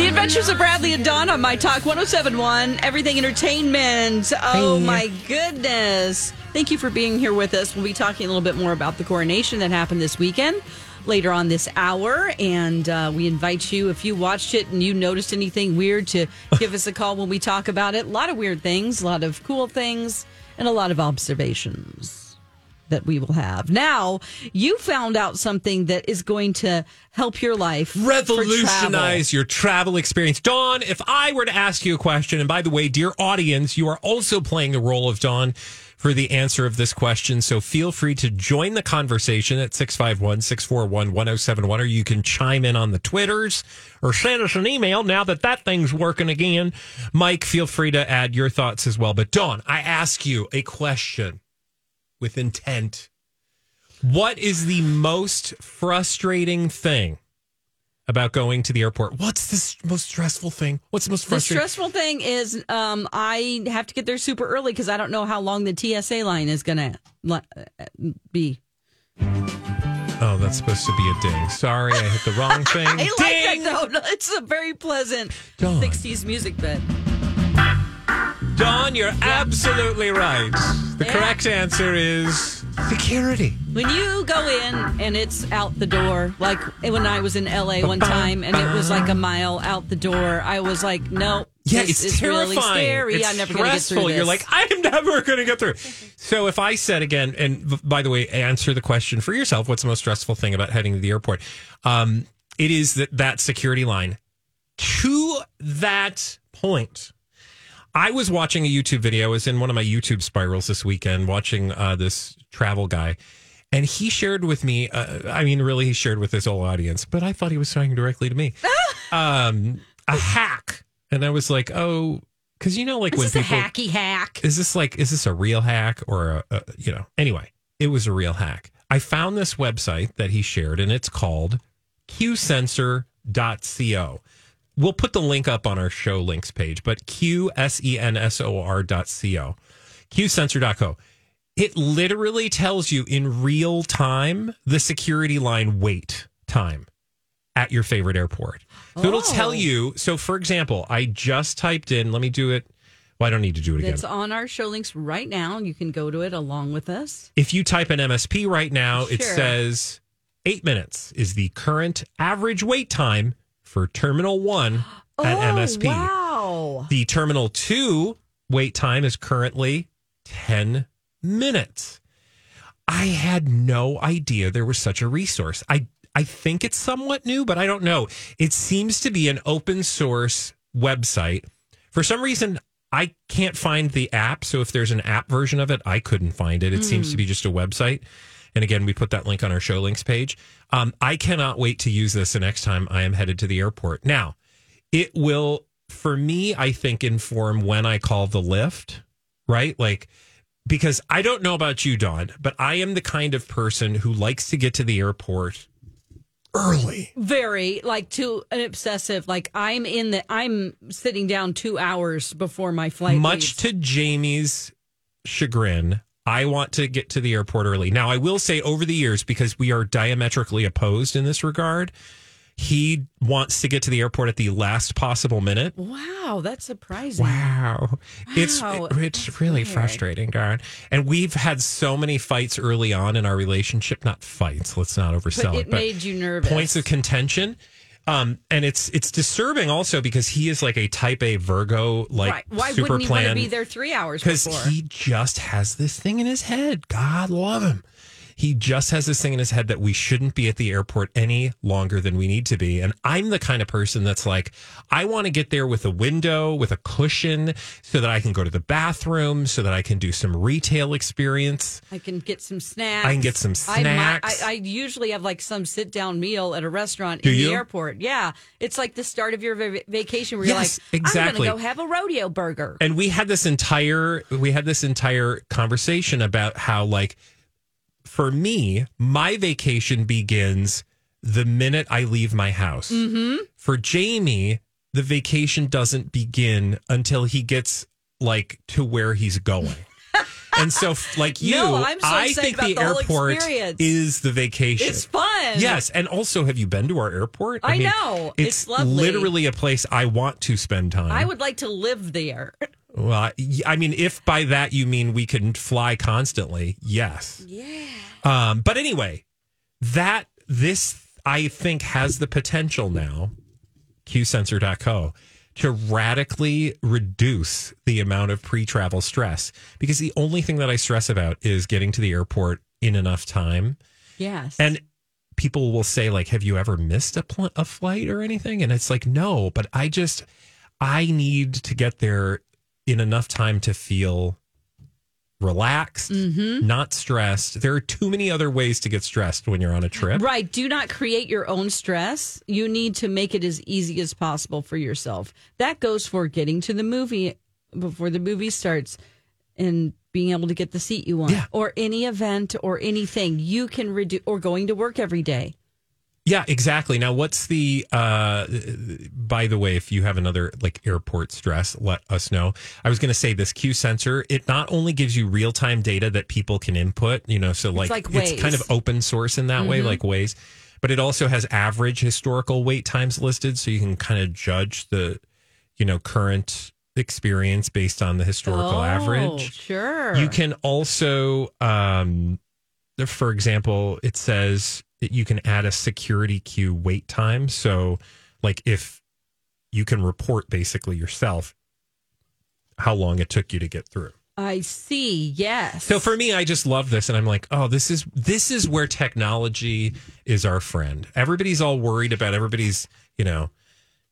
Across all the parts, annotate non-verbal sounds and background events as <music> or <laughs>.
The Adventures of Bradley and Dawn on My Talk 1071, Everything Entertainment. Oh my goodness. Thank you for being here with us. We'll be talking a little bit more about the coronation that happened this weekend later on this hour. And uh, we invite you, if you watched it and you noticed anything weird, to <laughs> give us a call when we talk about it. A lot of weird things, a lot of cool things, and a lot of observations that we will have. Now, you found out something that is going to help your life for travel. revolutionize your travel experience. Dawn, if I were to ask you a question, and by the way, dear audience, you are also playing the role of Dawn for the answer of this question. So feel free to join the conversation at 651 641 1071, or you can chime in on the Twitters or send us an email now that that thing's working again. Mike, feel free to add your thoughts as well. But Dawn, I ask you a question with intent. What is the most frustrating thing about going to the airport? What's the most stressful thing? What's the most frustrating? The stressful thing is um, I have to get there super early because I don't know how long the TSA line is going to be. oh, that's supposed to be a ding. Sorry, I hit the wrong <laughs> thing. I like ding! that though. It's a very pleasant Dawn. 60s music bed. Dawn, you're absolutely right. The Yeah. correct answer is security. When you go in and it's out the door, like when I was in LA one time and it was like a mile out the door, I was like, no. Yeah, this it's is terrifying. really scary. It's I'm never going to get through this. You're like, I'm never going to get through. So if I said again, and by the way, answer the question for yourself. What's the most stressful thing about heading to the airport? Um, it is that that security line. To that point, I was watching a YouTube video. I was in one of my YouTube spirals this weekend, watching uh, this travel guy. And he shared with me, uh, I mean, really, he shared with his whole audience, but I thought he was talking directly to me. <laughs> um, a hack. And I was like, oh, because you know, like is when this a people. hacky hack? Is this like, is this a real hack or, a, a, you know, anyway, it was a real hack. I found this website that he shared and it's called qsensor.co. We'll put the link up on our show links page, but Q S E N S O R dot co, qsensor.co. It literally tells you in real time the security line wait time at your favorite airport. So it'll oh. tell Oh. you. So, for example, I just typed in, let me do it. Well, I don't need to do it again. It's on our show links right now. You can go to it along with us. If you type in MSP right now, it says eight minutes is the current average wait time for Terminal 1 at oh, MSP. Wow. The Terminal 2 wait time is currently 10 minutes. I had no idea there was such a resource. I I think it's somewhat new, but I don't know. It seems to be an open source website. For some reason, I can't find the app. So if there's an app version of it, I couldn't find it. It seems hmm. to be just a website. And again, we put that link on our show links page. Um, I cannot wait to use this the next time I am headed to the airport. Now, it will, for me, I think, inform when I call the Lyft, right? Like, because I don't know about you, Dawn, but I am the kind of person who likes to get to the airport early. Very like to an obsessive. Like I'm in the. I'm sitting down two hours before my flight. Much leaves. to Jamie's chagrin, I want to get to the airport early. Now, I will say over the years, because we are diametrically opposed in this regard, he wants to get to the airport at the last possible minute. Wow, that's surprising. Wow. It's Wow. it's really Weird. frustrating, darn. And we've had so many fights early on in our relationship, not fights, let's not But oversell it it, but made you nervous. points of contention. Um, and it's it's disturbing also because he is like a type A Virgo, like right. Why super wouldn't he want to be there three hours because he just has this thing in his head. God love him. He just has this thing in his head that we shouldn't be at the airport any longer than we need to be. And I'm the kind of person that's like, I want to get there with a window, with a cushion, so that I can go to the bathroom, so that I can do some retail experience. I can get some snacks. I can get some I, snacks. I, I usually have like some sit down meal at a restaurant Do in you? the airport. Yeah, it's like the start of your va- vacation where Yes, you're like, exactly. I'm going to go have a rodeo burger. and we had this entire we had this entire conversation about how like for me my vacation begins the minute i leave my house mm-hmm. for jamie the vacation doesn't begin until he gets like to where he's going and so like you No, I'm so i think the the airport experience. is the vacation it's fun. Yes, and also, have you been to our airport? I know. It's, It's lovely. literally a place I want to spend time. I would like to live there. Well, I- I mean, if by that you mean we can fly constantly, yes. Yeah. Um, but anyway, that this I think has the potential now, qsensor.co, to radically reduce the amount of pre-travel stress because the only thing that I stress about is getting to the airport in enough time. Yes. And people will say like, "Have you ever missed a pl- a flight or anything?" And it's like, "No, but I just I need to get there in enough time to feel relaxed, Mm-hmm. not stressed. There are too many other ways to get stressed when you're on a trip. Right. Do not create your own stress. You need to make it as easy as possible for yourself. That goes for getting to the movie before the movie starts and being able to get the seat you want Yeah. or any event or anything. You can reduce or going to work every day. Yeah, exactly. Now, what's the? uh By the way, if you have another like airport stress, let us know. I was going to say this Q sensor. It not only gives you real time data that people can input, you know, so like, like it's kind of open source in that way, like Waze. But it also has average historical wait times listed, so you can kind of judge the, you know, current experience based on the historical Oh, average. Sure. You can also, um, for example, it says you can add a security queue wait time. So, like, if you can report basically yourself how long it took you to get through. I see. Yes. So for me, I just love this, and I'm like, oh, this is this is where technology is our friend. Everybody's all worried about everybody's, you know,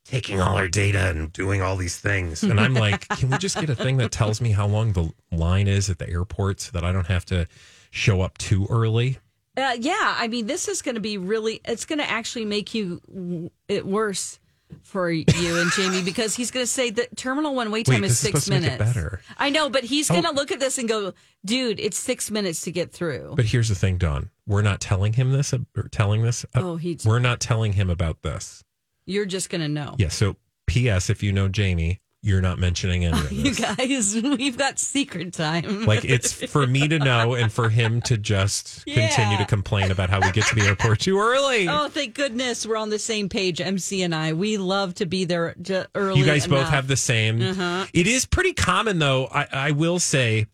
taking all our data and doing all these things, and I'm like, <laughs> can we just get a thing that tells me how long the line is at the airport so that I don't have to show up too early? Uh, yeah, I mean, this is going to be really. It's going to actually make you w- it worse for you and Jamie because he's going to say that terminal one wait Wait, time this is is six supposed to make it minutes. better. I know, but he's going to Oh. look at this and go, "Dude, it's six minutes to get through." But here's the thing, Dawn. We're not telling him this. Or telling this. uh, Oh, he- We're not telling him about this. You're just going to know. Yeah. So, P.S. If you know Jamie, you're not mentioning any of <laughs> this. You guys, <laughs> we've got secret time. Like it's <laughs> for me to know and for him to just continue to complain about how we get to the airport too early. Oh, thank goodness we're on the same page, MC and I. We love to be there early. you guys both have the same. Uh-huh. It is pretty common though. I, I will say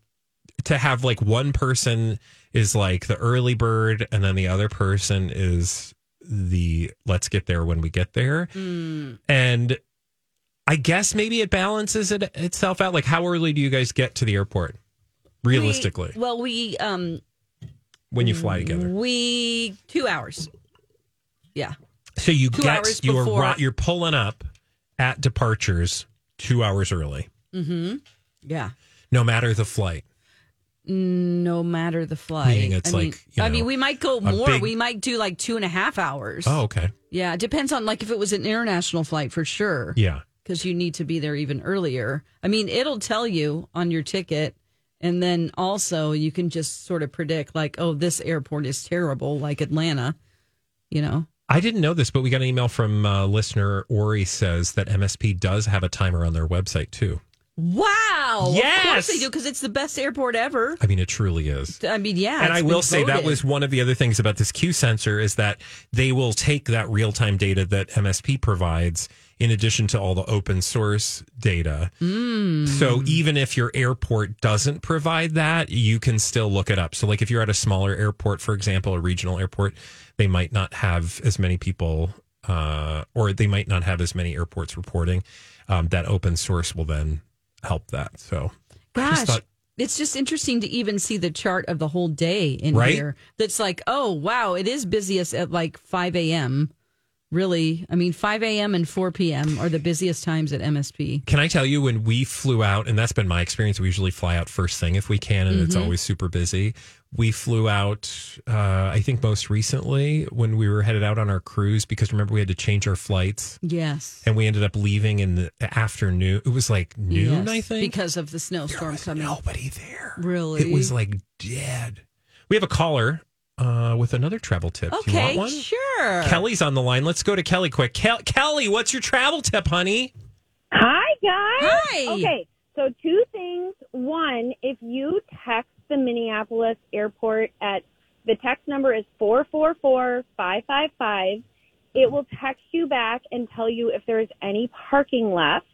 to have like one person is like the early bird and then the other person is the let's get there when we get there. Hmm. And I guess maybe it balances it itself out. Like how early do you guys get to the airport? Realistically, We- well, we um when you fly together. we two hours. Yeah. So you Two get you are before- ri- you're pulling up at departures two hours early, Mm-hmm. Yeah. no matter the flight. No matter the flight. Meaning it's I mean, like, you I mean, we might go more. big- we might do like two and a half hours. Oh, okay, Yeah. It depends on like if it was an international flight for sure. yeah. Because you need to be there even earlier. I mean, it'll tell you on your ticket. And then also you can just sort of predict like, oh, this airport is terrible, like Atlanta, you know? I didn't know this, but we got an email from uh, listener Ori says that MSP does have a timer on their website too. Wow. Of Yes! course they do because it's the best airport ever. I mean, it truly is. I mean, yeah. and I will say that was one of the other things about this Q sensor is that they will take that real time data that MSP provides in addition to all the open source data. Hmm. So even if your airport doesn't provide that, you can still look it up. So like if you're at a smaller airport, for example, a regional airport, they might not have as many people uh, or they might not have as many airports reporting. Um, that open source will then help that. So, Gosh, thought- it's just interesting to even see the chart of the whole day in Right? here. That's like, oh wow, it is busiest at like five a.m. Really, I mean, five a.m. and four p.m. are the busiest times at MSP. Can I tell you when we flew out, and that's been my experience, we usually fly out first thing if we can, and it's always super busy. We flew out, uh, I think most recently when we were headed out on our cruise because remember we had to change our flights Yes, and we ended up leaving in the afternoon. It was like noon, Yes, I think. because of the snowstorm coming. Nobody there. Really? It was like dead. We have a caller uh, with another travel tip. Do you want Okay, one? sure. Kelly's on the line. Let's go to Kelly quick. Kel- Kelly, what's your travel tip, honey? Hi, guys. Hi. Okay, so two things. One, if you text the Minneapolis airport at the text number is 444555, it will text you back and tell you if there is any parking left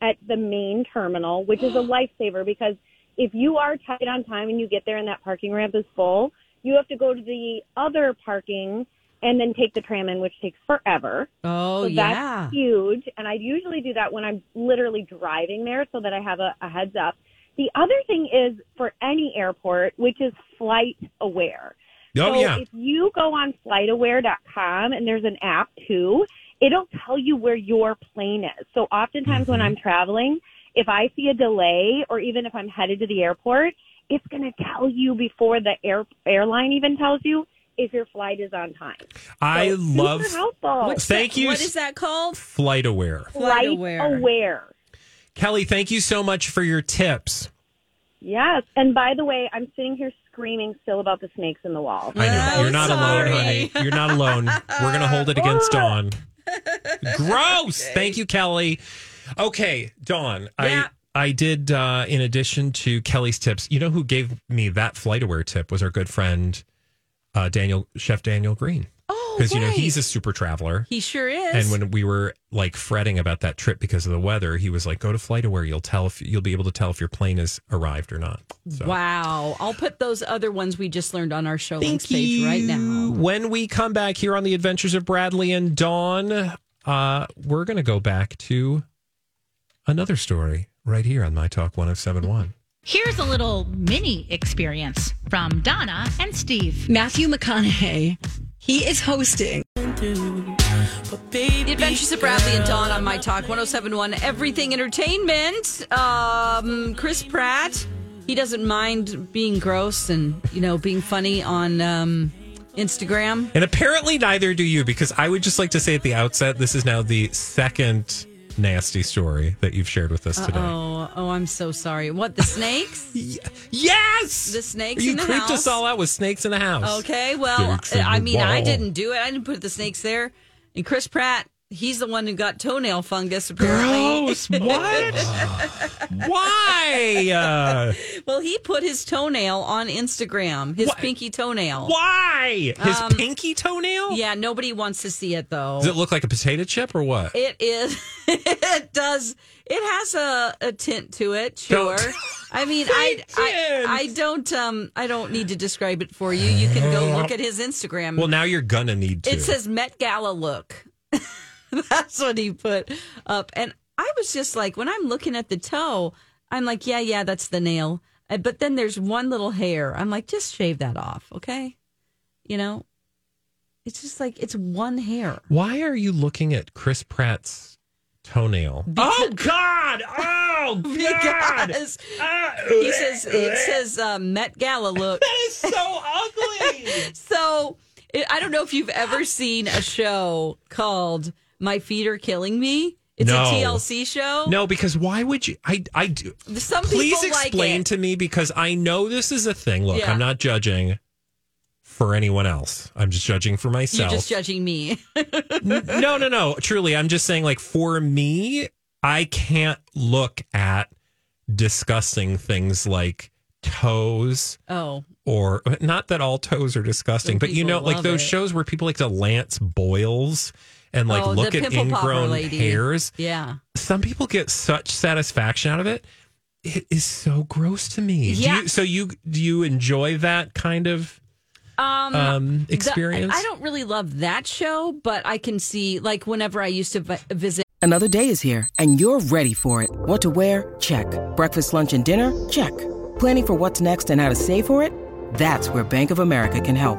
at the main terminal, which is a <gasps> lifesaver because if you are tight on time and you get there and that parking ramp is full, you have to go to the other parking and then take the tram in, which takes forever. Oh So yeah. that's huge. And I usually do that when I'm literally driving there so that I have a, a heads up. The other thing is for any airport, which is flight aware. Oh, so yeah. if you go on flightaware.com and there's an app too, it'll tell you where your plane is. So oftentimes Mm-hmm. when I'm traveling, if I see a delay or even if I'm headed to the airport, it's going to tell you before the air, airline even tells you if your flight is on time. I So super love helpful. What's Thank that- you What s- is that called? Flight Aware. flight Aware. aware. Kelly, thank you so much for your tips. Yes. And by the way, I'm sitting here screaming still about the snakes in the wall. I know. Oh, You're not sorry. alone, honey. You're not alone. We're going to hold it against <laughs> oh. Dawn. Gross. Thank you, Kelly. Okay, Dawn. Yeah. I I did uh in addition to Kelly's tips, you know who gave me that flight aware tip was our good friend uh Daniel Chef Daniel Green. Oh, Because you know right. he's a super traveler. He sure is. And when we were like fretting about that trip because of the weather, he was like, "Go to FlightAware. You'll tell if you'll be able to tell if your plane has arrived or not." So. Wow. I'll put those other ones we just learned on our show links page right now. When we come back here on the Adventures of Bradley and Dawn, uh, we're going to go back to another story right here on My Talk 1071. Here's a little mini experience from Donna and Steve. Matthew McConaughey. He is hosting. The Adventures of Bradley and Dawn on My Talk 1071 Everything Entertainment. Um, Chris Pratt, he doesn't mind being gross and, you know, being funny on um, Instagram. And apparently, neither do you, because I would just like to say at the outset, this is now the second nasty story that you've shared with us today. Oh, oh, I'm so sorry. What, the snakes? <laughs> Yes, The snakes You in the creeped house? us all out with snakes in the house. Okay, well, I mean, I didn't do it. I didn't put the snakes there. And Chris Pratt, he's the one who got toenail fungus, apparently. Gross. <laughs> What? Why? Uh, Well, he put his toenail on Instagram, his What? pinky toenail. why? His Um, pinky toenail? Yeah, nobody wants to see it though. Does it look like a potato chip or what? It is. <laughs> it does. It has a, a tint to it. Sure. Don't- I <laughs> mean, I, I. I don't um I don't need to describe it for you. You can go look at his Instagram. Well, now you're gonna need to. it says Met Gala look. <laughs> That's what he put up, and I was just like, when I'm looking at the toe, I'm like, yeah, yeah, that's the nail. Uh, But then there's one little hair. I'm like, just shave that off, okay? You know, it's just like it's one hair. Why are you looking at Chris Pratt's toenail? <laughs> oh God! Oh <laughs> God! Because he says it says uh, Met Gala look. that is so ugly. So it, I don't know if you've ever seen a show called My Feet Are Killing Me. It's No. a TLC show. no, because why would you? I I do. Some Please people explain like it. to me because I know this is a thing. Look, Yeah. I'm not judging for anyone else. I'm just judging for myself. You're just judging me. no, no, no. Truly, I'm just saying, like, for me, I can't look at disgusting things like toes oh, or not that all toes are disgusting, Some but you know, like those it. shows where people like to lance boils and like oh, look at ingrown hairs. Yeah. Some people get such satisfaction out of it. It is so gross to me. Do Yeah. you, so you do you enjoy that kind of um, experience. The- I don't really love that show, but I can see like whenever I used to vi- visit. Another day is here, and you're ready for it. What to wear? Check. Breakfast, lunch, and dinner? Check. Planning for what's next and how to save for it? That's where Bank of America can help.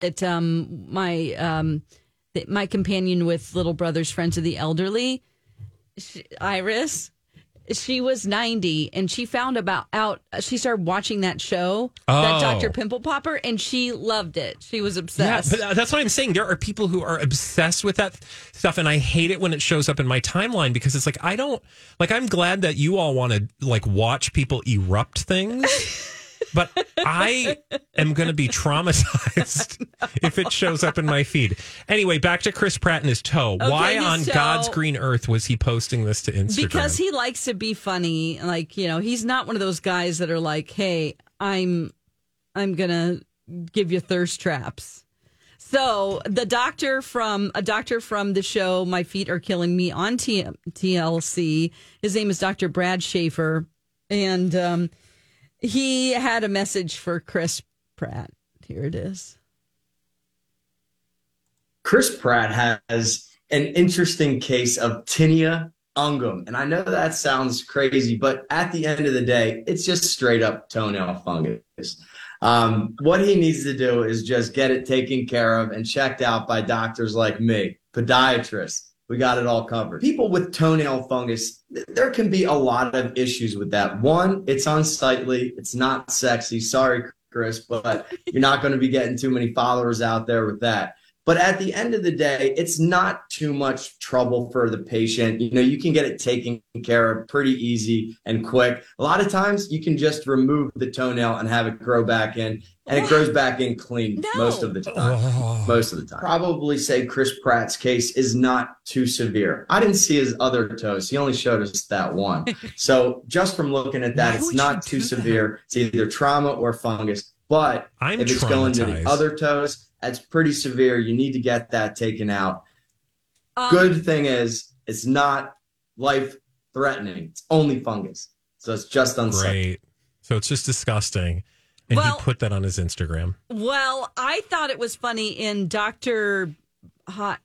It um my um th- my companion with Little Brothers Friends of the Elderly, she, Iris. She was 90 and she found about out she started watching that show, that Oh. Dr. Pimple Popper and she loved it. She was Yeah, obsessed. but uh, that's what I'm saying. There are people who are obsessed with that stuff, and I hate it when it shows up in my timeline because it's like I don't like. I'm glad that you all want to like watch people erupt things, <laughs> but I am going to be traumatized <laughs> if it shows up in my feed. Anyway, back to Chris Pratt and his toe. Why his on toe- God's green earth was he posting this to Instagram? because he likes to be funny like you know he's not one of those guys that are like hey i'm i'm gonna give you thirst traps so the doctor from a doctor from the show my feet are killing me on T- tlc his name is dr brad schaeffer and um, he had a message for chris pratt here it is Chris Pratt has an interesting case of tinea unguium. And I know that sounds crazy, but at the end of the day, it's just straight up toenail fungus. Um, what he needs to do is just get it taken care of and checked out by doctors like me, podiatrists. We got it all covered. People with toenail fungus, there can be a lot of issues with that. One, it's unsightly, it's not sexy. Sorry, Chris, but <laughs> you're not going to be getting too many followers out there with that. But at the end of the day, it's not too much trouble for the patient. You know, you can get it taken care of pretty easy and quick. A lot of times you can just remove the toenail and have it grow back in, and it grows back in clean most of the time. Most of the time. Probably say Chris Pratt's case is not too severe. I didn't see his other toes. He only showed us that one. <laughs> so just from looking at that, Why it's not too do that? severe. It's either trauma or fungus. But I'm if it's going to the other toes, that's pretty severe. You need to get that taken out. Um, Good thing is, it's not life threatening. It's only fungus. So it's just unsightly. Great. So it's just disgusting. And Well- he put that on his Instagram. Well, I thought it was funny in Doctor Hot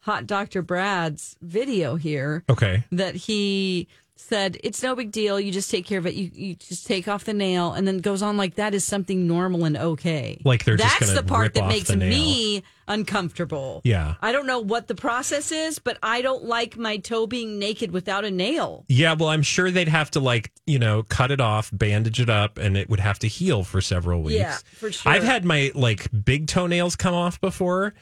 Hot Doctor Brad's video here Okay. that he said it's no big deal. You just take care of it. You you just take off the nail, and then goes on like that is something normal and okay. Like they're that's the part that makes me uncomfortable. Yeah. I don't know what the process is, but I don't like my toe being naked without a nail. Yeah, well, I'm sure they'd have to like, you know, cut it off, bandage it up, and it would have to heal for several weeks. Yeah, for sure. I've had my like big toenails come off before,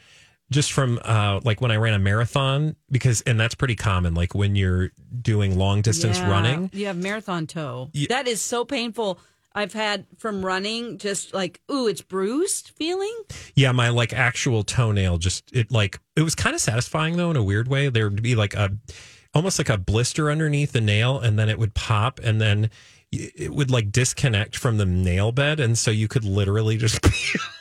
just from uh like when I ran a marathon because and that's pretty common. Like when you're doing long distance Yeah, running. You have marathon toe. Ye- That is so painful. I've had from running, just like, ooh, it's bruised feeling. Yeah, my like actual toenail just it like it was kind of satisfying though in a weird way. There would be like a almost like a blister underneath the nail, and then it would pop, and then it would like disconnect from the nail bed, and so you could literally just. <laughs>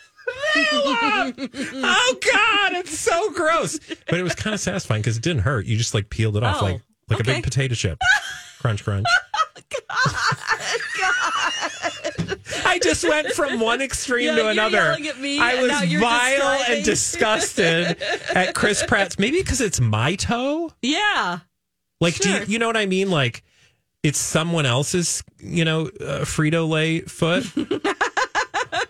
<laughs> oh God, it's so gross, but it was kind of satisfying because it didn't hurt. You just like peeled it off Oh, like like a big potato chip, crunch crunch. God, <laughs> God. I just went from one extreme Yeah, to you're another. at me, I was vile describing. and disgusted at Chris Pratt's. Maybe because it's my toe. Yeah. Like, do you, you know what I mean? Like, it's someone else's, you know, uh, Frito Lay foot <laughs>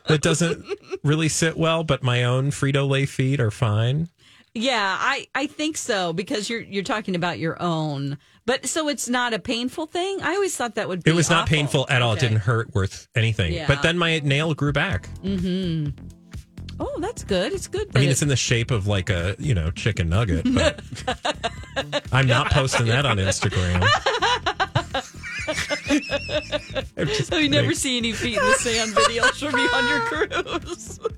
that doesn't really sit well, but my own Frito Lay feet are fine. Yeah, I, I think so because you're you're talking about your own. But so it's not a painful thing. I always thought that would be. It was not awful. painful at all. It didn't hurt worth anything. Yeah. But then my nail grew back. Mm-hmm. Oh, that's good. It's good. I mean, it- it's in the shape of like a you know chicken nugget. But <laughs> I'm not posting that on Instagram. <laughs> Just we never see any feet in the sand videos from you on your cruise. <laughs>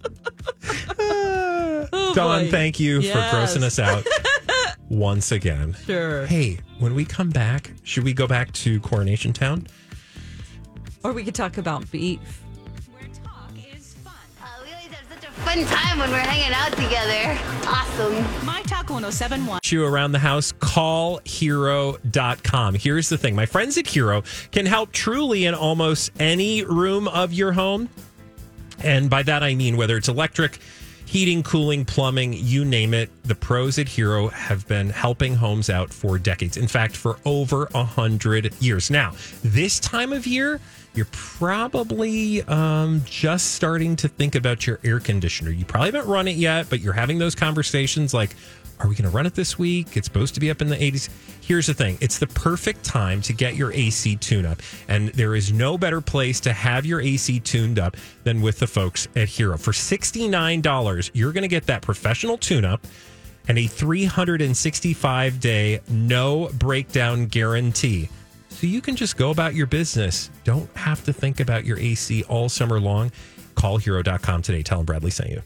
Oh, boy. thank you Yes. for grossing us out <laughs> once again. Sure. Hey, when we come back, should we go back to Coronation Town? Or we could talk about beef. Fun time when we're hanging out together. Awesome. My Talk 1071. you around the house, call hero.com. Here's the thing my friends at Hero can help truly in almost any room of your home. And by that, I mean whether it's electric, heating, cooling, plumbing, you name it. The pros at Hero have been helping homes out for decades. In fact, for over a hundred years. Now, this time of year, you're probably um, just starting to think about your air conditioner. You probably haven't run it yet, but you're having those conversations like, are we going to run it this week? It's supposed to be up in the 80s. Here's the thing it's the perfect time to get your AC tune up. And there is no better place to have your AC tuned up than with the folks at Hero. For $69, you're going to get that professional tune up and a 365 day no breakdown guarantee. So you can just go about your business. Don't have to think about your AC all summer long. Call hero.com today. Tell them Bradley sent you.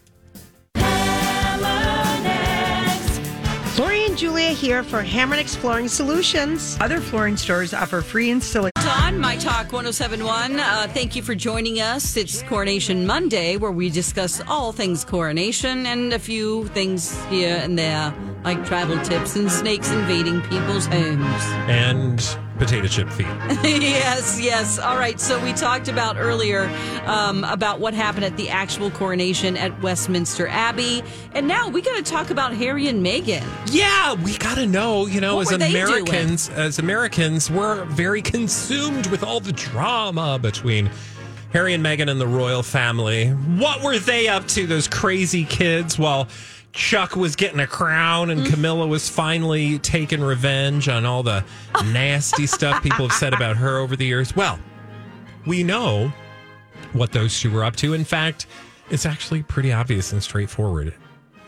Lori and Julia here for Hammer and Exploring Solutions. Other flooring stores offer free installation. On My Talk 1071. Uh, thank you for joining us. It's Coronation Monday, where we discuss all things coronation and a few things here and there, like travel tips and snakes invading people's homes. And potato chip feet. <laughs> yes, yes. All right. So we talked about earlier um, about what happened at the actual coronation at Westminster Abbey, and now we got to talk about Harry and Meghan. Yeah, we got to know, you know, What as Americans, as Americans, we're very consumed with all the drama between Harry and Meghan and the royal family. What were they up to, those crazy kids, while Chuck was getting a crown and Camilla was finally taking revenge on all the nasty stuff people have said about her over the years? Well, we know what those two were up to. In fact, it's actually pretty obvious and straightforward.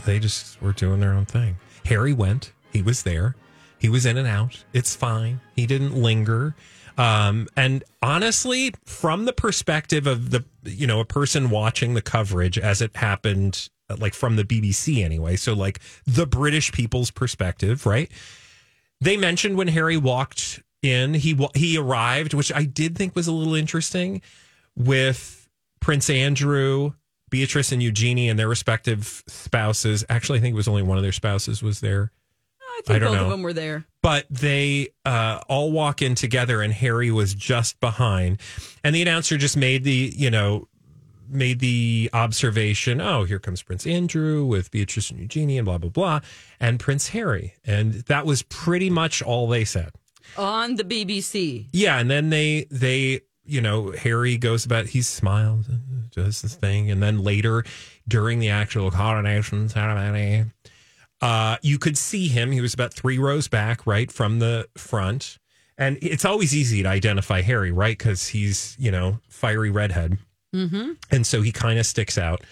They just were doing their own thing. Harry went, he was there, he was in and out. It's fine. He didn't linger. Um, and honestly, from the perspective of the, you know, a person watching the coverage as it happened, like from the BBC anyway, so like the British people's perspective, right? They mentioned when Harry walked in, he he arrived, which I did think was a little interesting, with Prince Andrew, Beatrice, and Eugenie and their respective spouses. Actually, I think it was only one of their spouses was there. I think I don't both of them were there. But they uh, all walk in together, and Harry was just behind. And the announcer just made the, you know, made the observation, oh, here comes Prince Andrew with Beatrice and Eugenie and blah, blah, blah, and Prince Harry. And that was pretty much all they said. On the BBC. Yeah, and then they they you know Harry goes about he smiles and does this thing, and then later during the actual coronation ceremony, uh, you could see him. He was about three rows back, right from the front, and it's always easy to identify Harry, right? Because he's you know fiery redhead, Mm-hmm. and so he kind of sticks out.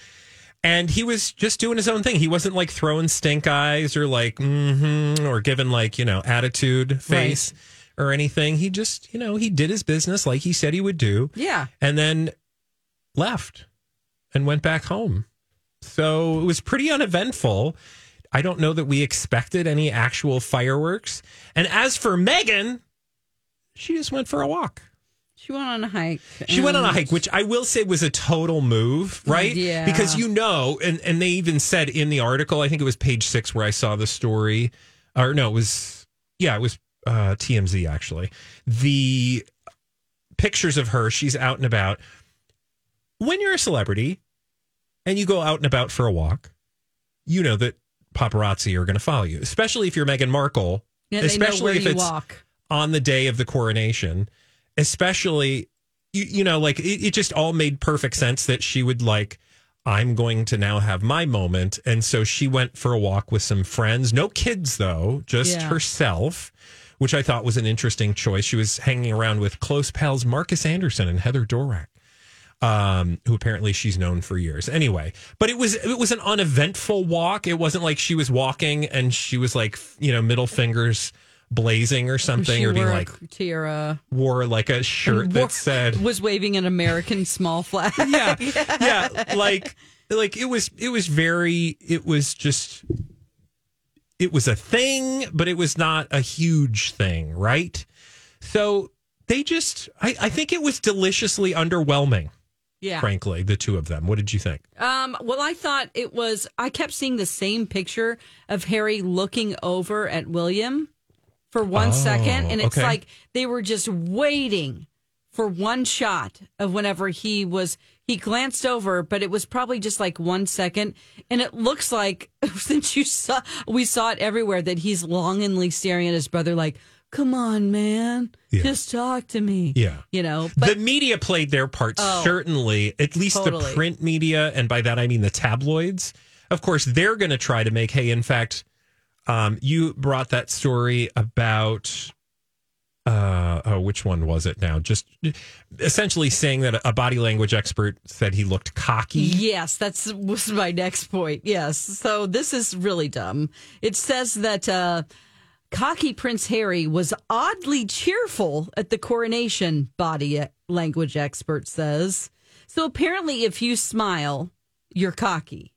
And he was just doing his own thing. He wasn't like throwing stink eyes or like, mm-hmm, or giving like, you know, attitude face or anything. He just, you know, he did his business like he said he would do. Yeah. And then left and went back home. So it was pretty uneventful. I don't know that we expected any actual fireworks. And as for Meghan, she just went for a walk. She went on a hike. She went on a hike, which I will say was a total move, right? Yeah. Because you know, and, and they even said in the article, I think it was page six where I saw the story, or no, it was, yeah, it was uh, TMZ actually. The pictures of her, she's out and about. When you're a celebrity and you go out and about for a walk, you know that paparazzi are going to follow you, especially if you're Meghan Markle, Yeah, especially if it's walk. on the day of the coronation, especially you, you know, like it, it just all made perfect sense that she would like I'm going to now have my moment. And so she went for a walk with some friends. No kids, though, just Yeah. herself, which I thought was an interesting choice. She was hanging around with close pals Markus Anderson and Heather Dorak. Um, who apparently she's known for years. Anyway, but it was it was an uneventful walk. It wasn't like she was walking and she was like you know middle fingers blazing or something, She or being like tiara. wore like a shirt and that said <laughs> was waving an American small flag. <laughs> <laughs> yeah, yeah, like like it was it was very it was just it was a thing, but it was not a huge thing, right? So they just I, I think it was deliciously underwhelming. Yeah. Frankly, the two of them. What did you think? Um, well, I thought it was. I kept seeing the same picture of Harry looking over at William for one Oh, second, and it's okay. like they were just waiting for one shot of whenever he was. He glanced over, but it was probably just like one second, and it looks like <laughs> since you saw, we saw it everywhere that he's longingly staring at his brother, like, "Come on, man, Yeah. just talk to me." Yeah. you know, the media played their part, Oh, certainly, at least the print media. And by that, I mean the tabloids. Of course, they're going to try to make, hey, in fact, um, you brought that story about, uh, oh, which one was it now? Just essentially saying that a body language expert said he looked cocky. Yes, that's was my next point. Yes. So this is really dumb. It says that uh, cocky Prince Harry was oddly cheerful at the coronation, body language expert says. So apparently, if you smile, you're cocky.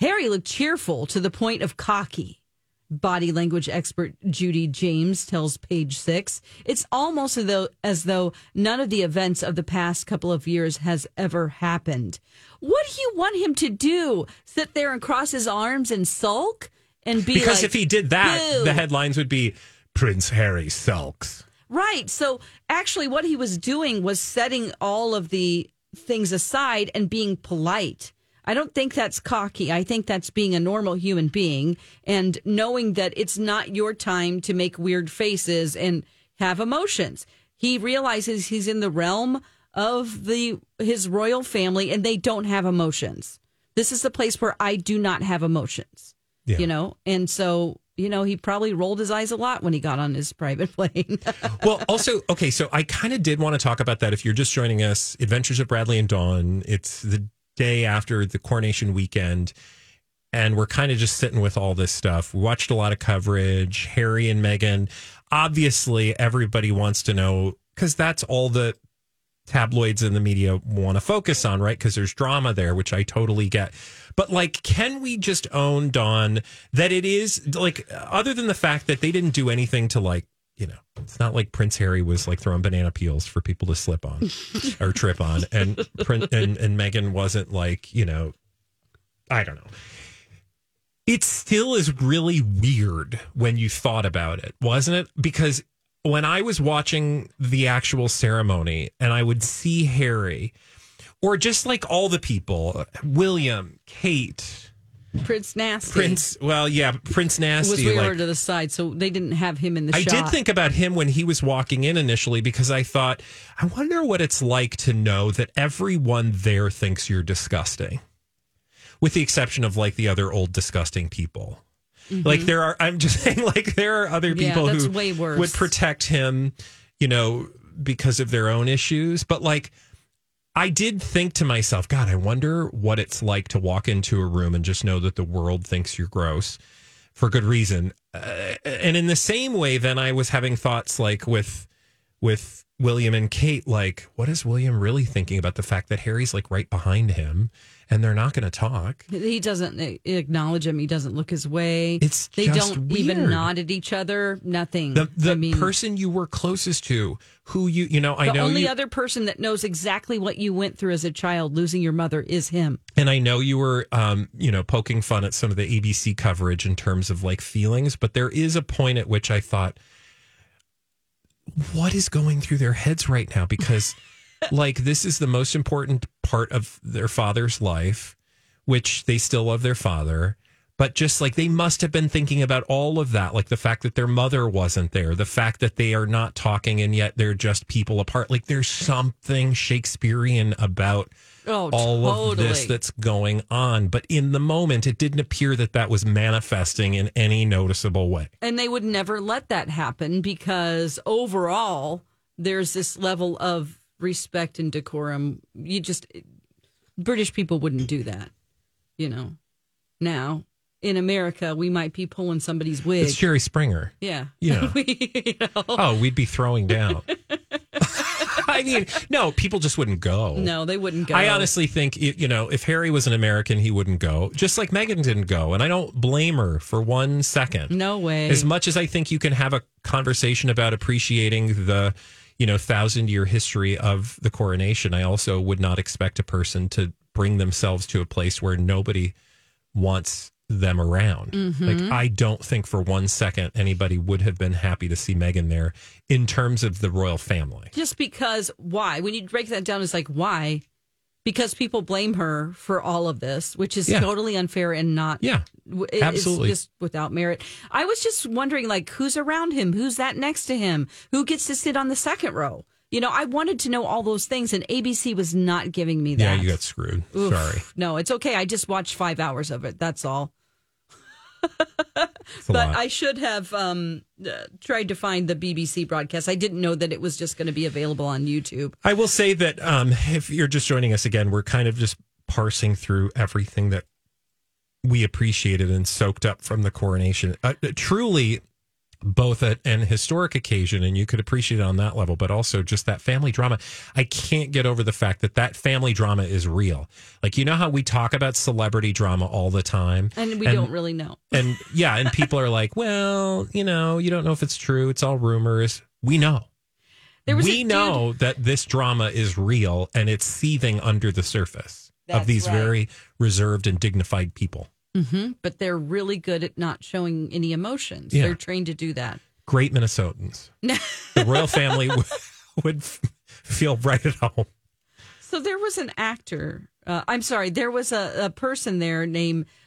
Harry looked cheerful to the point of cocky. Body language expert Judy James tells Page Six. It's almost as though, as though none of the events of the past couple of years has ever happened. What do you want him to do? Sit there and cross his arms and sulk and be because like, if he did that, "Boo." the headlines would be Prince Harry sulks. Right. So actually, what he was doing was setting all of the things aside and being polite. I don't think that's cocky. I think that's being a normal human being and knowing that it's not your time to make weird faces and have emotions. He realizes he's in the realm of the his royal family and they don't have emotions. This is the place where I do not have emotions. Yeah. You know, and so you know he probably rolled his eyes a lot when he got on his private <laughs> plane. well, also, okay, so I kind of did want to talk about that. If you're just joining us, Adventures of Bradley and Dawn, it's the day after the coronation weekend, and we're kind of just sitting with all this stuff. We watched a lot of coverage, Harry and Meghan. Obviously, everybody wants to know because that's all the tabloids and the media want to focus on, right? Because there's drama there, which I totally get. But like, can we just own Dawn that it is like, other than the fact that they didn't do anything to like, you know, it's not like Prince Harry was like throwing banana peels for people to slip on <laughs> or trip on, and Prin- and and Meghan wasn't like, you know, I don't know. It still is really weird when you thought about it, wasn't it? Because when I was watching the actual ceremony and I would see Harry or just like all the people, William, Kate, Prince Nasty. Prince, well, yeah, Prince Nasty. was way like- over to the side, so they didn't have him in the I shot. did think about him when he was walking in initially because I thought, I wonder what it's like to know that everyone there thinks you're disgusting, with the exception of like the other old disgusting people. Like there are, I'm just <laughs> saying, like there are other Mm-hmm. Yeah, people who would protect him, you know, because of their own issues. But like, I did think to myself, God, I wonder what it's like to walk into a room and just know that the world thinks you're gross for good reason. Uh, and in the same way, then I was having thoughts like with with William and Kate, like, what is William really thinking about the fact that Harry's like right behind him and they're not going to talk? He doesn't acknowledge him. He doesn't look his way. It's they don't even nod at each other. Nothing. The the I mean, person you were closest to, who you you know, I know the only you, other person that knows exactly what you went through as a child, losing your mother, is him. And I know you were, um, you know, poking fun at some of the ABC coverage in terms of like feelings, but there is a point at which I thought, what is going through their heads right now? Because, <laughs> like, this is the most important part of their father's life, which they still love their father. but just like they must have been thinking about all of that, like the fact that their mother wasn't there, the fact that they are not talking and yet they're just people apart. Like there's something Shakespearean about Oh, all of this that's going on. But in the moment, it didn't appear that that was manifesting in any noticeable way. And they would never let that happen because overall, there's this level of respect and decorum. You just, British people wouldn't do that, you know. Now, in America, we might be pulling somebody's wig. It's Jerry Springer. yeah. Yeah. <laughs> You know? Oh, we'd be throwing down. <laughs> I mean, no, people just wouldn't go. No, they wouldn't go. I honestly think, you know, if Harry was an American, he wouldn't go. Just like Meghan didn't go. And I don't blame her for one second. No way. As much as I think you can have a conversation about appreciating the, you know, thousand year history of the coronation, I also would not expect a person to bring themselves to a place where nobody wants them around. Mhm. Like, I don't think for one second anybody would have been happy to see Meghan there in terms of the royal family. Just because, why? When you break that down, it's like, why? Because people blame her for all of this, which is Yeah. totally unfair and not. Yeah, it- absolutely. It's just without merit. I was just wondering, like, who's around him? Who's that next to him? Who gets to sit on the second row? You know, I wanted to know all those things, and ABC was not giving me that. Yeah, you got screwed. Oof. Sorry. No, it's okay. I just watched five hours of it. That's all. But lot. I should have um, uh, tried to find the BBC broadcast. I didn't know that it was just going to be available on YouTube. I will say that um, if you're just joining us again, we're kind of just parsing through everything that we appreciated and soaked up from the coronation. Uh, truly, both a, an historic occasion, and you could appreciate it on that level, but also just that family drama. I can't get over the fact that that family drama is real. Like, you know how we talk about celebrity drama all the time? And we don't really know. And yeah, and people are like, well, you know, you don't know if it's true. It's all rumors. We know. There was we dude- know that this drama is real and it's seething under the surface That's of these right. very reserved and dignified people. Hmm But they're really good at not showing any emotions. Yeah. They're trained to do that. Great Minnesotans. <laughs> the royal family would, would feel right at home. So there was an actor. Uh, I'm sorry. There was a, a person there named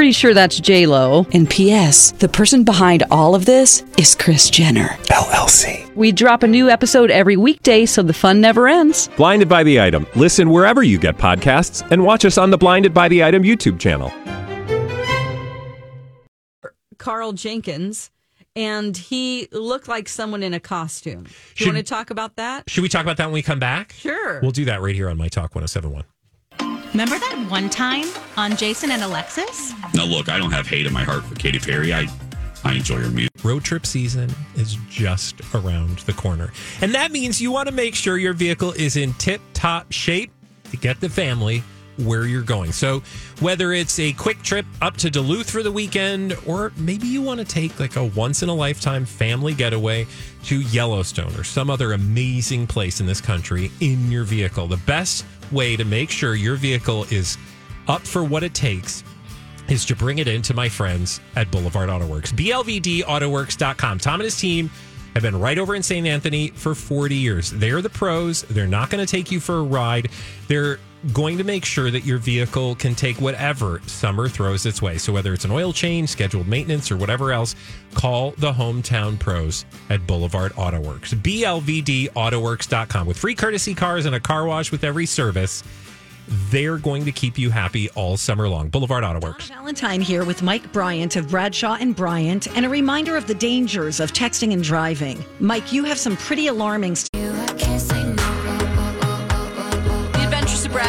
Pretty sure that's J Lo. And P.S. The person behind all of this is Kris Jenner LLC. We drop a new episode every weekday, so the fun never ends. Blinded by the item. Listen wherever you get podcasts, and watch us on the Blinded by the Item YouTube channel. Karl Jenkins, and he looked like someone in a costume. Do you Should- want to talk about that? Should we talk about that when we come back? Sure. We'll do that right here on My Talk 1071. Remember that one time on Jason and Alexis? Now, look, I don't have hate in my heart for Katy Perry. I, I enjoy her music. Road trip season is just around the corner. And that means you want to make sure your vehicle is in tip top shape to get the family where you're going. So, whether it's a quick trip up to Duluth for the weekend, or maybe you want to take like a once in a lifetime family getaway to Yellowstone or some other amazing place in this country in your vehicle, the best way to make sure your vehicle is up for what it takes is to bring it into my friends at Boulevard Auto Works. BLVDAutoworks.com. Tom and his team have been right over in St. Anthony for 40 years. They're the pros. They're not going to take you for a ride. They're going to make sure that your vehicle can take whatever summer throws its way. So whether it's an oil change, scheduled maintenance, or whatever else, call the hometown pros at Boulevard Auto Works. BLVDAutoworks.com. With free courtesy cars and a car wash with every service, they're going to keep you happy all summer long. Boulevard Auto Works. Valentine here with Mike Bryant of Bradshaw and Bryant, and a reminder of the dangers of texting and driving. Mike, you have some pretty alarming. The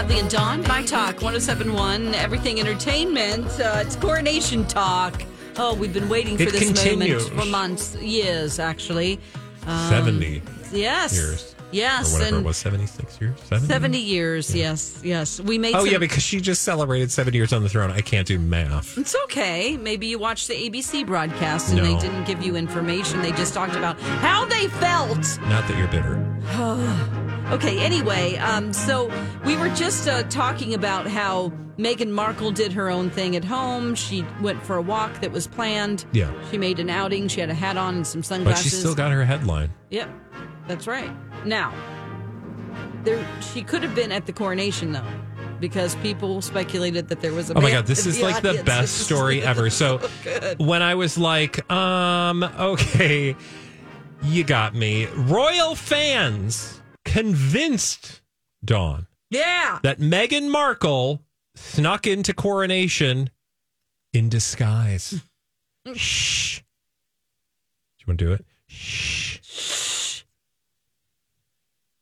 Bradley and Dawn, My Talk 1071, Everything Entertainment. Uh, it's Coronation Talk. Oh, we've been waiting for It this continues. moment for months, years, actually. Um, 70 Yes. years. Yes. Or whatever and it was, 76 years? 70? 70 years, yes, yes. We made Oh, some- yeah, because she just celebrated 70 years on the throne. I can't do math. It's okay. Maybe you watched the ABC broadcast and they didn't give you information. They just talked about how they felt. Not that you're bitter. <sighs> Okay, anyway, um, so we were just uh, talking about how Meghan Markle did her own thing at home. She went for a walk that was planned. Yeah. She made an outing. She had a hat on and some sunglasses. But she still got her headline. Yep, that's right. Now, there she could have been at the coronation though, because people speculated that there was a. Oh my god, this is like the best story <laughs> ever. So good. when I was like, um, okay, you got me. Royal fans convinced Dawn yeah, that Meghan Markle snuck into coronation in disguise. Shh. Do you want to do it? Shh.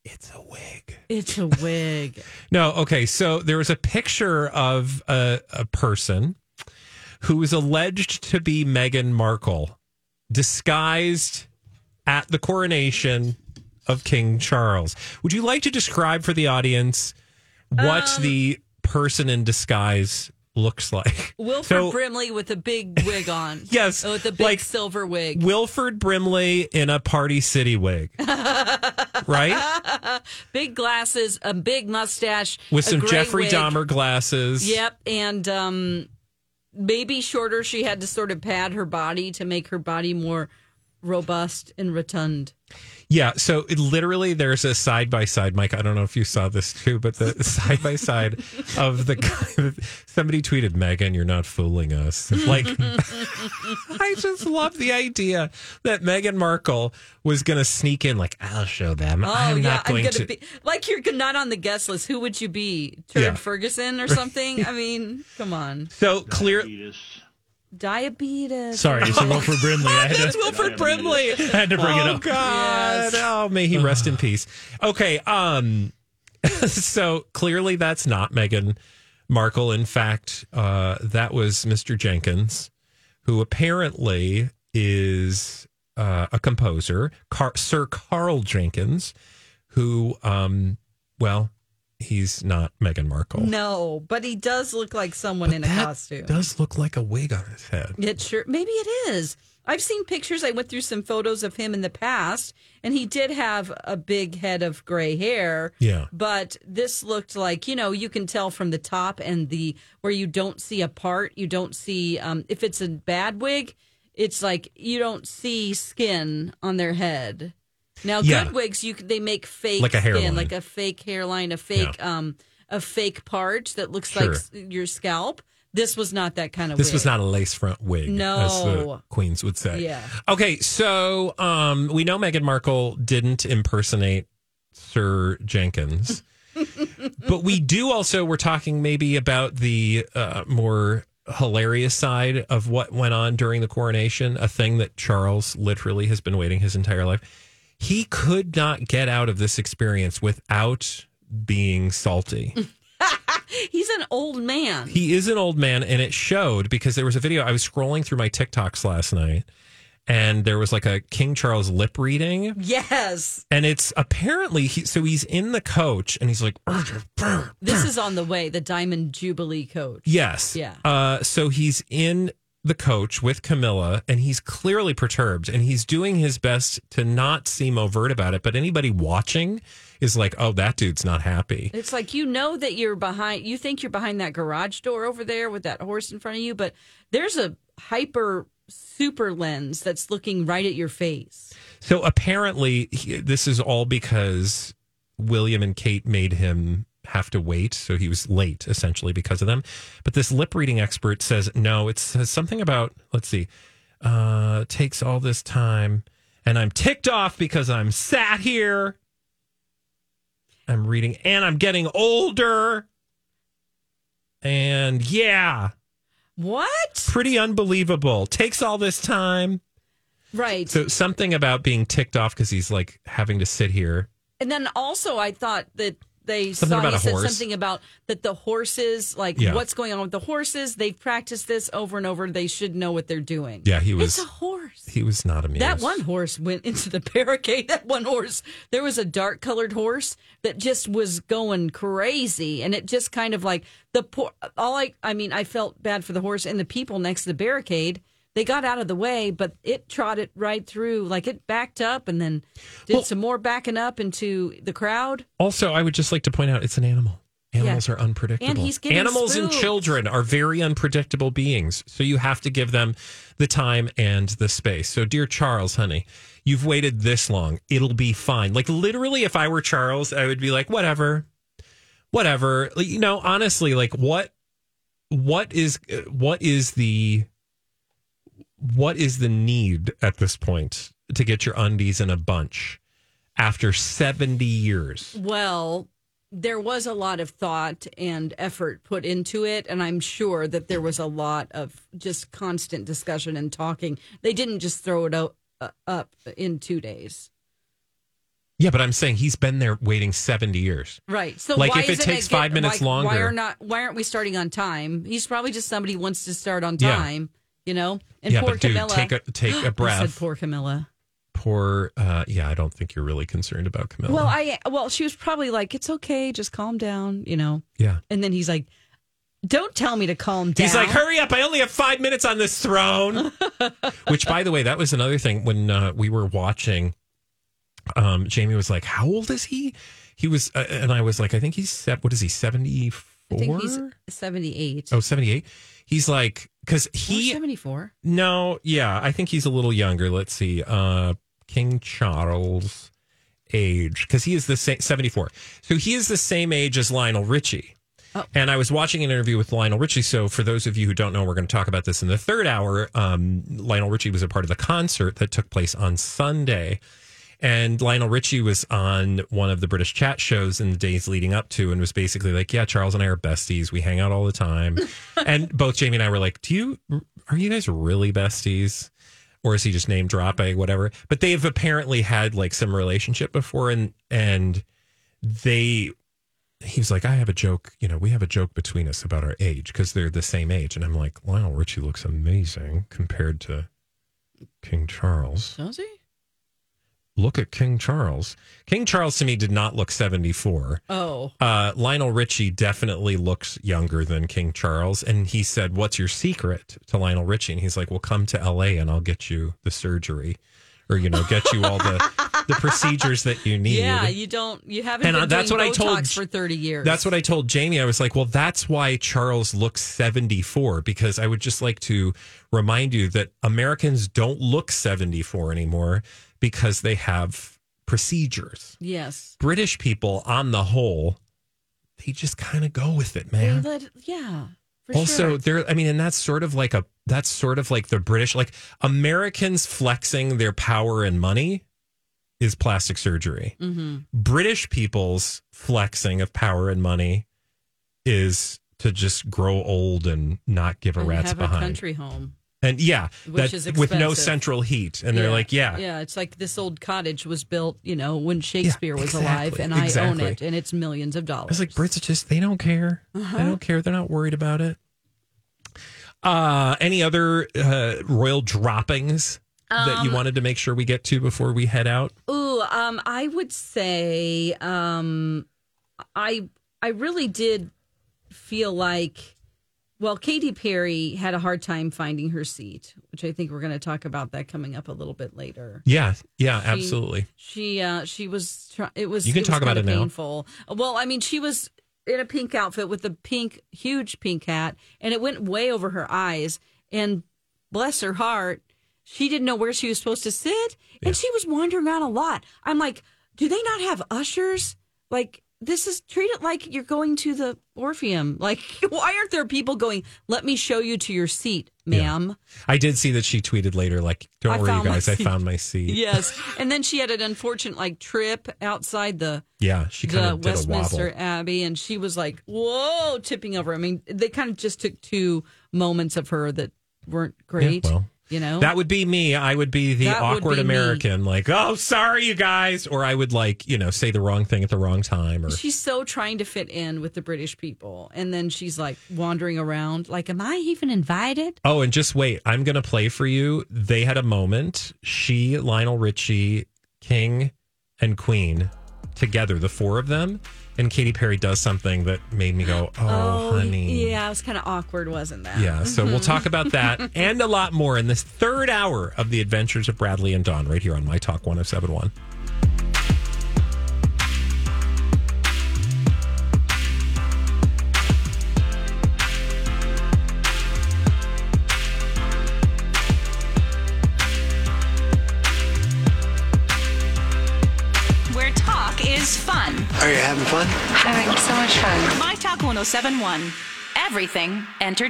It's a wig. it's a wig. <laughs> No, okay. So there was a picture of a, a person who was alleged to be Meghan Markle, disguised at the coronation of King Charles. Would you like to describe for the audience what Um, the person in disguise looks like? <laughs> Wilford So- Brimley with a big wig on. <laughs> Yes, Oh, with a big like silver wig. Wilford Brimley in a Party City wig, <laughs> right? big glasses, a big mustache, With some Jeffrey wig. Dahmer glasses. Yep, and um, maybe shorter. She had to sort of pad her body to make her body more robust and rotund. Yeah, so it literally there's a side by side, Mike. I don't know if you saw this too, but the side by side of the guy. Somebody tweeted, "Meghan, you're not fooling us." <laughs> Like, <laughs> I just love the idea that Meghan Markle was going to sneak in. Like, I'll show them. Oh I'm yeah, not going I'm gonna to. be like you're not on the guest list. Who would you be? Turd Yeah. Ferguson or something? <laughs> I mean, come on, so clear. Diabetes. Sorry, it's Wilford <laughs> Brimley. I had That's to, Wilford Brimley. I had to bring oh, it up. God. Oh, may he rest in peace. Okay. Um. <laughs> so clearly, that's not Meghan Markle. In fact, uh, that was Mr. Jenkins, who apparently is uh, a composer, Car- Sir Karl Jenkins, who, um, well, he's not Meghan Markle. No, but he does look like someone in a costume. does look like a wig on his head. It sure maybe it is. I've seen pictures. I went through some photos of him in the past, and he did have a big head of gray hair. Yeah. But this looked like you know you can tell from the top and the where you don't see a part. You don't see um, if it's a bad wig. It's like you don't see skin on their head. Now, Yeah. good wigs, you they make fake Like a skin, hairline. like a fake hairline, a fake um, a fake part that looks like Sure. s- your scalp. This was not that kind of. This wig. was not a lace front wig, as the No. queens would say. Yeah. Okay, so um, we know Meghan Markle didn't impersonate Sir Jenkins, <laughs> but we do also. We're talking maybe about the uh, more hilarious side of what went on during the coronation, a thing that Charles literally has been waiting his entire life. He could not get out of this experience without being salty. <laughs> He's an old man. He is an old man, and it showed because there was a video. I was scrolling through my TikToks last night, and there was like a King Charles lip reading, Yes. and it's apparently he. So he's in the coach, and he's like, This is on the way, the Diamond Jubilee coach. "Yes, Yeah. Uh, so he's in the coach with Camilla, and he's clearly perturbed, and he's doing his best to not seem overt about it. But anybody watching is like, "Oh, that dude's not happy." It's like you know that you're behind, you think you're behind that garage door over there with that horse in front of you, but there's a hyper super lens that's looking right at your face. So apparently, he, this is all because William and Kate made him have to wait. So he was late essentially because of them. But this lip reading expert says no, it says something about, let's see, uh, takes all this time and I'm ticked off because I'm sat here. I'm reading and I'm getting older. And yeah, What? pretty unbelievable. Takes all this time. Right. So something about being ticked off because he's like having to sit here. And then also, I thought that they Something saw about a said horse. something about that the horses, like Yeah. what's going on with the horses. They've practiced this over and over. They should know what they're doing. Yeah, he was. It's a horse. He was not amused. That one horse went into the <laughs> barricade. That one horse, there was a dark colored horse that just was going crazy. And it just kind of like the poor, all I, I mean, I felt bad for the horse and the people next to the barricade they got out of the way, but it trotted right through. Like it backed up and then did some more backing up into the crowd. Also, I would just like to point out it's an animal. Animals Yeah. are unpredictable. And he's getting Animals and children are very unpredictable beings. So you have to give them the time and the space. So, dear Charles, honey, you've waited this long. It'll be fine. Like, literally, if I were Charles, I would be like, whatever, whatever. You know, honestly, like, what, what is, uh, what is the, what is the need at this point to get your undies in a bunch after 70 years? Well, there was a lot of thought and effort put into it, and I'm sure that there was a lot of just constant discussion and talking. They didn't just throw it out, uh, up in two days. Yeah, but I'm saying he's been there waiting 70 years. Right. So Like, why if it takes get- five minutes like, Why longer- are not? Why aren't we starting on time? He's probably just somebody who wants to start on Yeah. You know. And Yeah, poor but dude, Camilla. take a- take a <gasps> I breath. said poor Camilla. Poor, uh, yeah, I don't think you're really concerned about Camilla. Well, I well, she was probably like, "It's okay, just calm down," you know. yeah. And then he's like, "Don't tell me to calm down." He's like, hurry up. I only have five minutes on this throne. <laughs> Which, by the way, that was another thing when uh, we were watching. Um, Jamie was like, how old is he? He was, uh, and I was like, I think he's, what is he, 74? I think he's seventy-eight. Oh, 78. He's like, because he, seventy-four. No, yeah, I think he's a little younger. Let's see. Uh King Charles age cuz he is the same 74. So he is the same age as Lionel Richie. And I was watching an interview with Lionel Richie. So for those of you who don't know, we're going to talk about this in the third hour. Um, Lionel Richie was a part of the concert that took place on Sunday. And Lionel Richie was on one of the British chat shows in the days leading up to and was basically like, Yeah, Charles and I are besties. We hang out all the time. <laughs> and both Jamie and I were like, Do you, are you guys really besties? Or is he just name dropping, whatever? But they've apparently had like some relationship before and, and they, he was like, I have a joke, you know, we have a joke between us about our age because they're the same age. And I'm like, Lionel Richie looks amazing compared to King Charles Does he? Look at King Charles. King Charles to me did not look 74. Oh. Uh, Lionel Richie definitely looks younger than King Charles. And he said, What's your secret to Lionel Richie? And he's like, Well, come to LA and I'll get you the surgery or, you know, get you all the, the procedures that you need. Yeah, you don't. You haven't And, uh, been that's what I told- for thirty years. That's what I told Jamie. I was like, well, that's why Charles looks 74, because I would just like to remind you that Americans don't look 74 anymore because they have procedures. Yes. British people, on the whole, they just kind of go with it, man. let- yeah. Also, sure. they're, I mean, and that's sort of like a, that's sort of like the British, like Americans flexing their power and money is plastic surgery. Mhm. British people's flexing of power and money is to just grow old and not give a And rat's have behind. a country home. And yeah, Which that with no central heat. And they're like, yeah, yeah. It's like this old cottage was built, you know, when Shakespeare was alive, exactly, and I own it, and it's millions of I dollars. was like, Brits are just they don't care. Uh-huh. They don't care. They're not worried about it. Uh any other uh royal droppings that you Um, wanted to make sure we get to before we head out? Ooh, um, I would say, um, I I really did feel like, well, Katy Perry had a hard time finding her seat, which I think we're going to talk about that coming up a little bit later. Yeah, yeah, She- absolutely. She uh she was try- it was You can was talk about it now. painful. Well, I mean, she was in a pink outfit with a pink huge pink hat and it went way over her eyes and bless her heart, she didn't know where she was supposed to sit and she was wandering around a lot. I'm like, do they not have ushers? Like this is treat it like you're going to the Orpheum. Like, <laughs> why aren't there people going, let me show you to your seat, ma'am? I did see that she tweeted later, like, "Don't I worry, you guys, I found my seat." <laughs> Yes. And then she had an unfortunate like trip outside the Yeah, she the of did a Westminster. Abbey and she was like, Whoa, tipping over. I mean, they kind of just took two moments of her that weren't great. well, you know? That would be me. I would be the That awkward be me. American, like, "Oh, sorry, you guys," or I would like, you know, say the wrong thing at the wrong time, or She's so trying to fit in with the British people. And then she's like wandering around, like, Am I even invited? Oh, and just wait. I'm going to play for you. They had a moment. She, Lionel Richie, King, and Queen together, the four of them, and Katy Perry does something that made me go, "Oh, honey." Yeah, it was kind of awkward, wasn't that? Yeah, so we'll Mhm. talk about <laughs> that and a lot more in this third hour of the Adventures of Bradley and Dawn right here on My Talk 1071. Are you having fun? Having so much fun. My Talk 1071. Everything entertainment.